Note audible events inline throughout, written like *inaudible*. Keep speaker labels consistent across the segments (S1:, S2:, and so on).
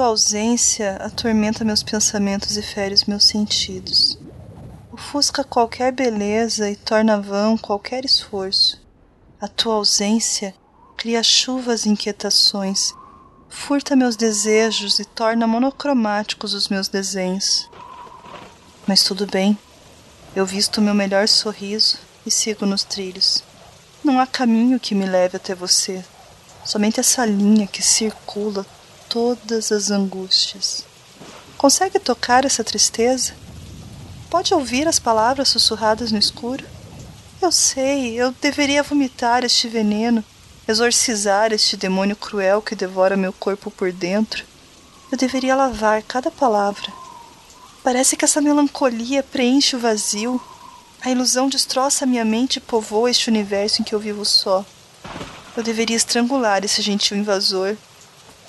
S1: tua ausência atormenta meus pensamentos e fere os meus sentidos. Ofusca qualquer beleza e torna vão qualquer esforço. A tua ausência cria chuvas e inquietações, furta meus desejos e torna monocromáticos os meus desenhos. Mas tudo bem, eu visto meu melhor sorriso e sigo nos trilhos. Não há caminho que me leve até você, somente essa linha que circula todas as angústias. Consegue tocar essa tristeza? Pode ouvir as palavras sussurradas no escuro? Eu sei, eu deveria vomitar este veneno, exorcizar este demônio cruel que devora meu corpo por dentro. Eu deveria lavar cada palavra. Parece que essa melancolia preenche o vazio. A ilusão destroça minha mente e povoa este universo em que eu vivo só. Eu deveria estrangular esse gentil invasor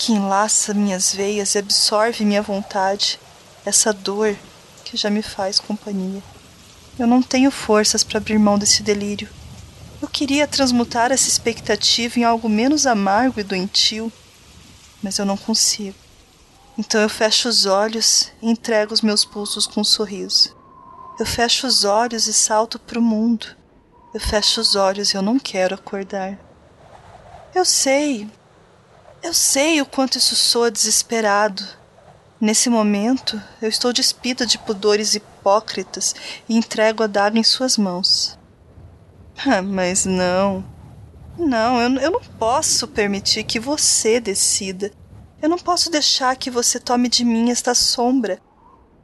S1: que enlaça minhas veias e absorve minha vontade, essa dor que já me faz companhia. Eu não tenho forças para abrir mão desse delírio. Eu queria transmutar essa expectativa em algo menos amargo e doentio, mas eu não consigo. Então eu fecho os olhos e entrego os meus pulsos com um sorriso. Eu fecho os olhos e salto para o mundo. Eu fecho os olhos e eu não quero acordar. Eu sei, eu sei o quanto isso soa desesperado. Nesse momento, eu estou despida de pudores hipócritas e entrego a daga em suas mãos. Ah, mas não. Não, eu, eu não posso permitir que você decida. Eu não posso deixar que você tome de mim esta sombra.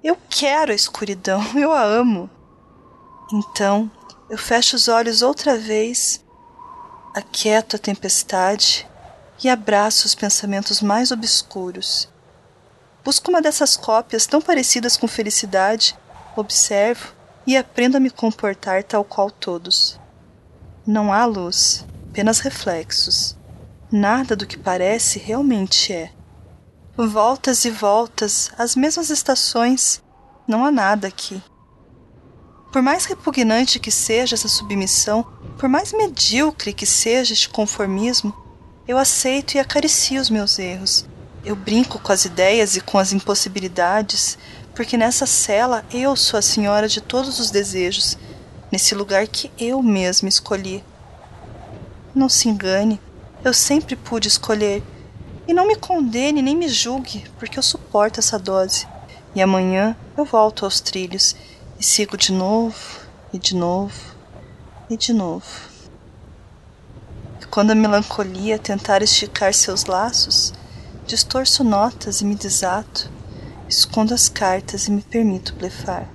S1: Eu quero a escuridão, *laughs* eu a amo. Então, eu fecho os olhos outra vez, aquieto a tempestade e abraço os pensamentos mais obscuros. Busco uma dessas cópias tão parecidas com felicidade, observo e aprendo a me comportar tal qual todos. Não há luz, apenas reflexos. Nada do que parece realmente é. Voltas e voltas, as mesmas estações, não há nada aqui. Por mais repugnante que seja essa submissão, por mais medíocre que seja este conformismo, eu aceito e acaricio os meus erros. Eu brinco com as ideias e com as impossibilidades, porque nessa cela eu sou a senhora de todos os desejos, nesse lugar que eu mesma escolhi. Não se engane, eu sempre pude escolher. E não me condene nem me julgue, porque eu suporto essa dose. E amanhã eu volto aos trilhos e sigo de novo, e de novo, e de novo. Quando a melancolia tentar esticar seus laços, distorço notas e me desato, escondo as cartas e me permito blefar.